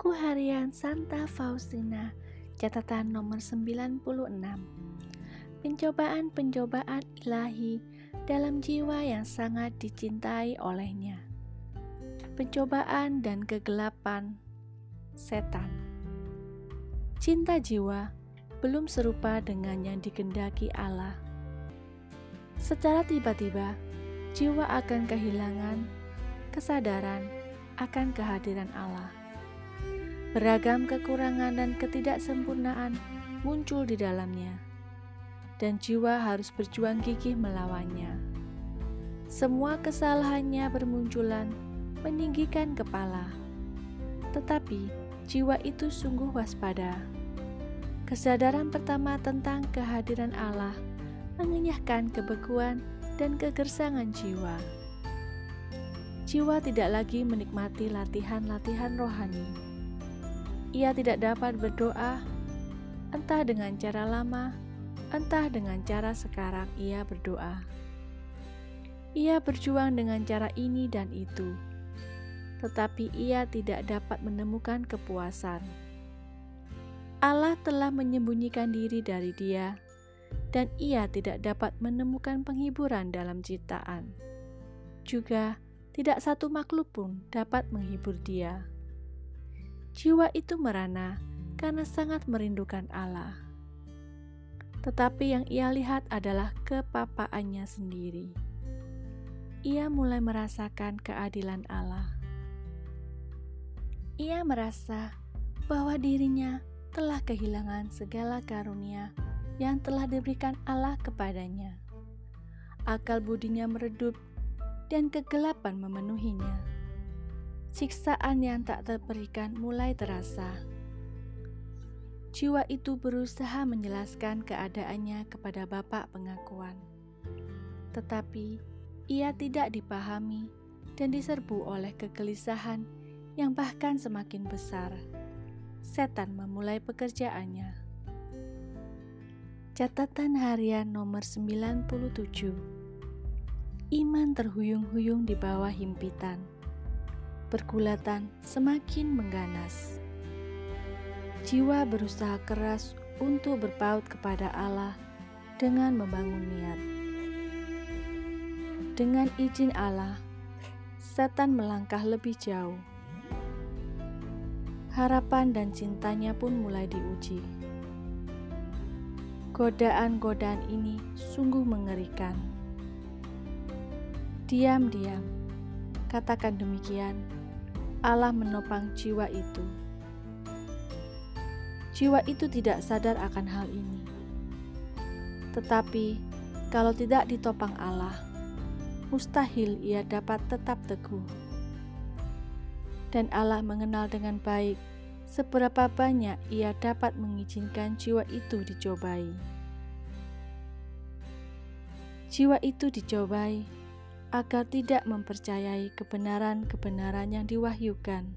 Buku Harian Santa Faustina, catatan nomor 96. Pencobaan-pencobaan ilahi dalam jiwa yang sangat dicintai olehnya. Pencobaan dan kegelapan setan. Cinta jiwa belum serupa dengan yang dikendaki Allah. Secara tiba-tiba, jiwa akan kehilangan kesadaran akan kehadiran Allah Beragam kekurangan dan ketidaksempurnaan muncul di dalamnya, dan jiwa harus berjuang gigih melawannya. Semua kesalahannya bermunculan, meninggikan kepala, tetapi jiwa itu sungguh waspada. Kesadaran pertama tentang kehadiran Allah mengenyahkan kebekuan dan kegersangan jiwa. Jiwa tidak lagi menikmati latihan-latihan rohani ia tidak dapat berdoa, entah dengan cara lama, entah dengan cara sekarang ia berdoa. Ia berjuang dengan cara ini dan itu, tetapi ia tidak dapat menemukan kepuasan. Allah telah menyembunyikan diri dari dia, dan ia tidak dapat menemukan penghiburan dalam ciptaan. Juga, tidak satu makhluk pun dapat menghibur dia jiwa itu merana karena sangat merindukan Allah. Tetapi yang ia lihat adalah kepapaannya sendiri. Ia mulai merasakan keadilan Allah. Ia merasa bahwa dirinya telah kehilangan segala karunia yang telah diberikan Allah kepadanya. Akal budinya meredup dan kegelapan memenuhinya siksaan yang tak terberikan mulai terasa. Jiwa itu berusaha menjelaskan keadaannya kepada bapak pengakuan, tetapi ia tidak dipahami dan diserbu oleh kegelisahan yang bahkan semakin besar. Setan memulai pekerjaannya. Catatan harian nomor 97 Iman terhuyung-huyung di bawah himpitan pergulatan semakin mengganas. Jiwa berusaha keras untuk berpaut kepada Allah dengan membangun niat. Dengan izin Allah, setan melangkah lebih jauh. Harapan dan cintanya pun mulai diuji. Godaan-godaan ini sungguh mengerikan. Diam-diam, katakan demikian Allah menopang jiwa itu. Jiwa itu tidak sadar akan hal ini, tetapi kalau tidak ditopang Allah, mustahil ia dapat tetap teguh. Dan Allah mengenal dengan baik seberapa banyak ia dapat mengizinkan jiwa itu dicobai. Jiwa itu dicobai agar tidak mempercayai kebenaran-kebenaran yang diwahyukan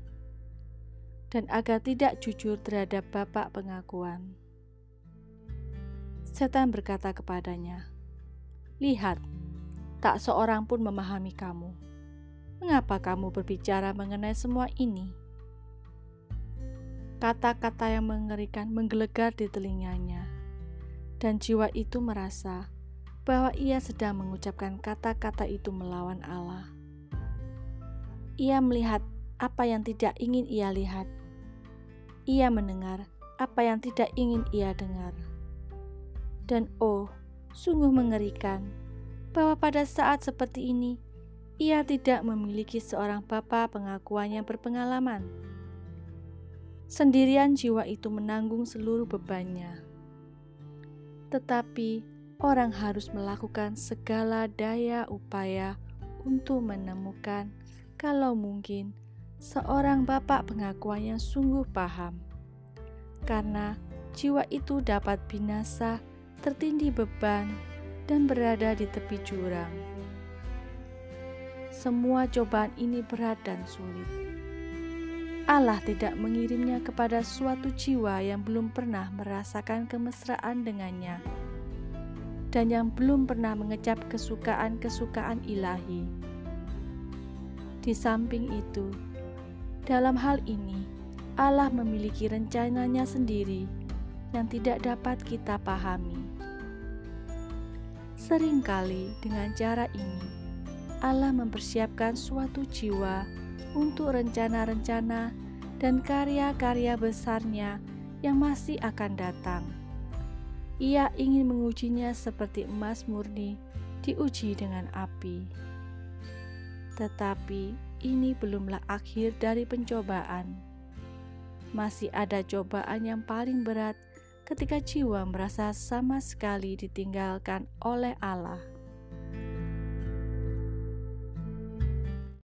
dan agar tidak jujur terhadap bapak pengakuan. Setan berkata kepadanya, "Lihat, tak seorang pun memahami kamu. Mengapa kamu berbicara mengenai semua ini?" Kata-kata yang mengerikan menggelegar di telinganya, dan jiwa itu merasa bahwa ia sedang mengucapkan kata-kata itu melawan Allah. Ia melihat apa yang tidak ingin ia lihat. Ia mendengar apa yang tidak ingin ia dengar. Dan oh, sungguh mengerikan bahwa pada saat seperti ini ia tidak memiliki seorang bapa pengakuan yang berpengalaman. Sendirian jiwa itu menanggung seluruh bebannya. Tetapi orang harus melakukan segala daya upaya untuk menemukan, kalau mungkin, seorang bapak pengakuan yang sungguh paham, karena jiwa itu dapat binasa, tertindih beban, dan berada di tepi jurang. Semua cobaan ini berat dan sulit. Allah tidak mengirimnya kepada suatu jiwa yang belum pernah merasakan kemesraan dengannya dan yang belum pernah mengecap kesukaan-kesukaan ilahi. Di samping itu, dalam hal ini, Allah memiliki rencananya sendiri yang tidak dapat kita pahami. Seringkali dengan cara ini, Allah mempersiapkan suatu jiwa untuk rencana-rencana dan karya-karya besarnya yang masih akan datang. Ia ingin mengujinya seperti emas murni diuji dengan api. Tetapi ini belumlah akhir dari pencobaan. Masih ada cobaan yang paling berat ketika jiwa merasa sama sekali ditinggalkan oleh Allah.